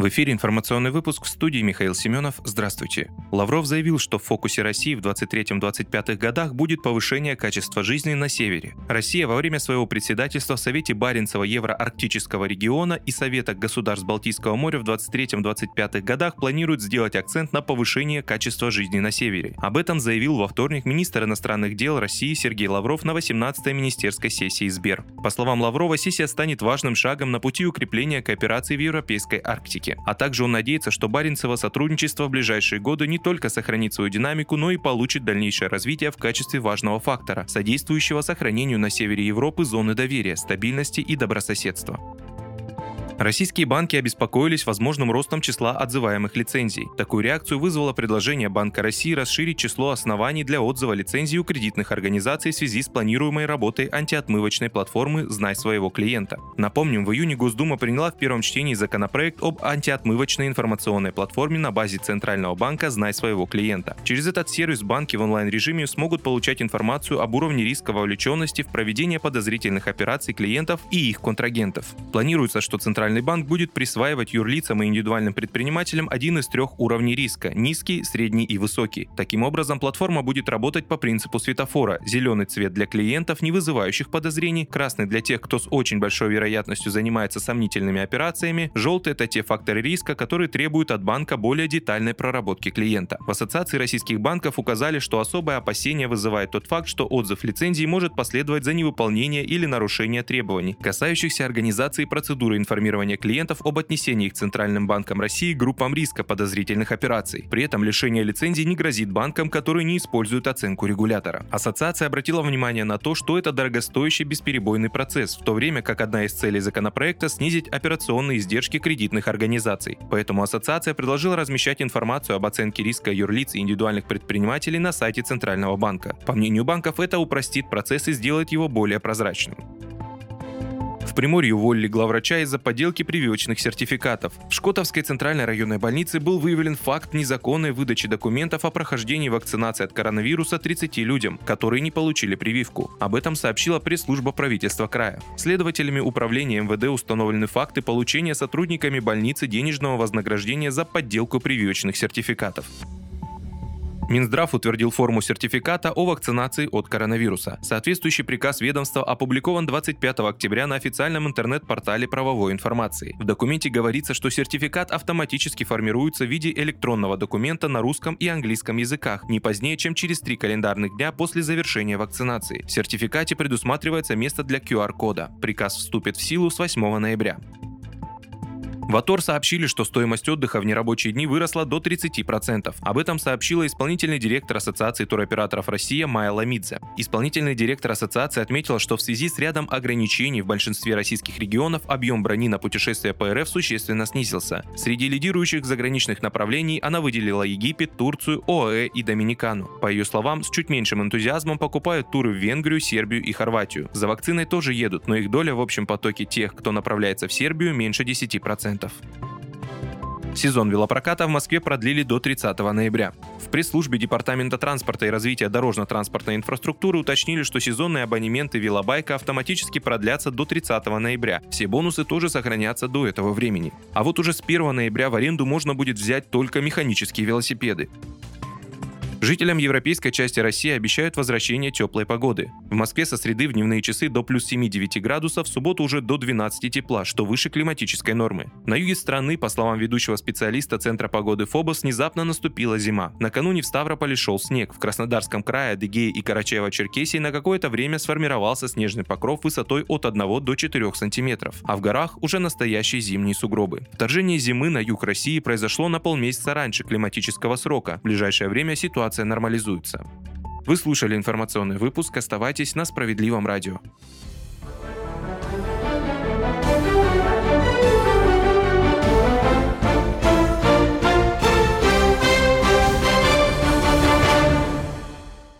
В эфире информационный выпуск в студии Михаил Семенов. Здравствуйте. Лавров заявил, что в фокусе России в 23-25 годах будет повышение качества жизни на севере. Россия во время своего председательства в Совете Баренцева Евроарктического региона и Совета государств Балтийского моря в 23-25 годах планирует сделать акцент на повышение качества жизни на севере. Об этом заявил во вторник министр иностранных дел России Сергей Лавров на 18-й министерской сессии Сбер. По словам Лаврова, сессия станет важным шагом на пути укрепления кооперации в Европейской Арктике. Арктике. А также он надеется, что Баренцево сотрудничество в ближайшие годы не только сохранит свою динамику, но и получит дальнейшее развитие в качестве важного фактора, содействующего сохранению на севере Европы зоны доверия, стабильности и добрососедства. Российские банки обеспокоились возможным ростом числа отзываемых лицензий. Такую реакцию вызвало предложение Банка России расширить число оснований для отзыва лицензий у кредитных организаций в связи с планируемой работой антиотмывочной платформы «Знай своего клиента». Напомним, в июне Госдума приняла в первом чтении законопроект об антиотмывочной информационной платформе на базе Центрального банка «Знай своего клиента». Через этот сервис банки в онлайн-режиме смогут получать информацию об уровне риска вовлеченности в проведение подозрительных операций клиентов и их контрагентов. Планируется, что Центральный Центральный банк будет присваивать юрлицам и индивидуальным предпринимателям один из трех уровней риска – низкий, средний и высокий. Таким образом, платформа будет работать по принципу светофора. Зеленый цвет для клиентов, не вызывающих подозрений, красный для тех, кто с очень большой вероятностью занимается сомнительными операциями, желтый – это те факторы риска, которые требуют от банка более детальной проработки клиента. В Ассоциации российских банков указали, что особое опасение вызывает тот факт, что отзыв лицензии может последовать за невыполнение или нарушение требований, касающихся организации процедуры информирования информирования клиентов об отнесении к Центральным банкам России группам риска подозрительных операций. При этом лишение лицензии не грозит банкам, которые не используют оценку регулятора. Ассоциация обратила внимание на то, что это дорогостоящий бесперебойный процесс, в то время как одна из целей законопроекта – снизить операционные издержки кредитных организаций. Поэтому ассоциация предложила размещать информацию об оценке риска юрлиц и индивидуальных предпринимателей на сайте Центрального банка. По мнению банков, это упростит процесс и сделает его более прозрачным. Приморье уволили главврача из-за подделки прививочных сертификатов. В Шкотовской центральной районной больнице был выявлен факт незаконной выдачи документов о прохождении вакцинации от коронавируса 30 людям, которые не получили прививку. Об этом сообщила пресс-служба правительства края. Следователями управления МВД установлены факты получения сотрудниками больницы денежного вознаграждения за подделку прививочных сертификатов. Минздрав утвердил форму сертификата о вакцинации от коронавируса. Соответствующий приказ ведомства опубликован 25 октября на официальном интернет-портале правовой информации. В документе говорится, что сертификат автоматически формируется в виде электронного документа на русском и английском языках не позднее, чем через три календарных дня после завершения вакцинации. В сертификате предусматривается место для QR-кода. Приказ вступит в силу с 8 ноября. В Атор сообщили, что стоимость отдыха в нерабочие дни выросла до 30%. Об этом сообщила исполнительный директор Ассоциации туроператоров Россия Майя Ламидзе. Исполнительный директор ассоциации отметила, что в связи с рядом ограничений в большинстве российских регионов объем брони на путешествия по РФ существенно снизился. Среди лидирующих заграничных направлений она выделила Египет, Турцию, ОАЭ и Доминикану. По ее словам, с чуть меньшим энтузиазмом покупают туры в Венгрию, Сербию и Хорватию. За вакциной тоже едут, но их доля в общем потоке тех, кто направляется в Сербию, меньше 10%. Сезон велопроката в Москве продлили до 30 ноября. В пресс-службе Департамента транспорта и развития дорожно-транспортной инфраструктуры уточнили, что сезонные абонементы велобайка автоматически продлятся до 30 ноября. Все бонусы тоже сохранятся до этого времени. А вот уже с 1 ноября в аренду можно будет взять только механические велосипеды. Жителям европейской части России обещают возвращение теплой погоды. В Москве со среды в дневные часы до плюс 7-9 градусов, в субботу уже до 12 тепла, что выше климатической нормы. На юге страны, по словам ведущего специалиста Центра погоды ФОБОС, внезапно наступила зима. Накануне в Ставрополе шел снег. В Краснодарском крае, Адыгее и Карачаево-Черкесии на какое-то время сформировался снежный покров высотой от 1 до 4 сантиметров, а в горах уже настоящие зимние сугробы. Вторжение зимы на юг России произошло на полмесяца раньше климатического срока. В ближайшее время ситуация ситуация нормализуется. Вы слушали информационный выпуск. Оставайтесь на справедливом радио.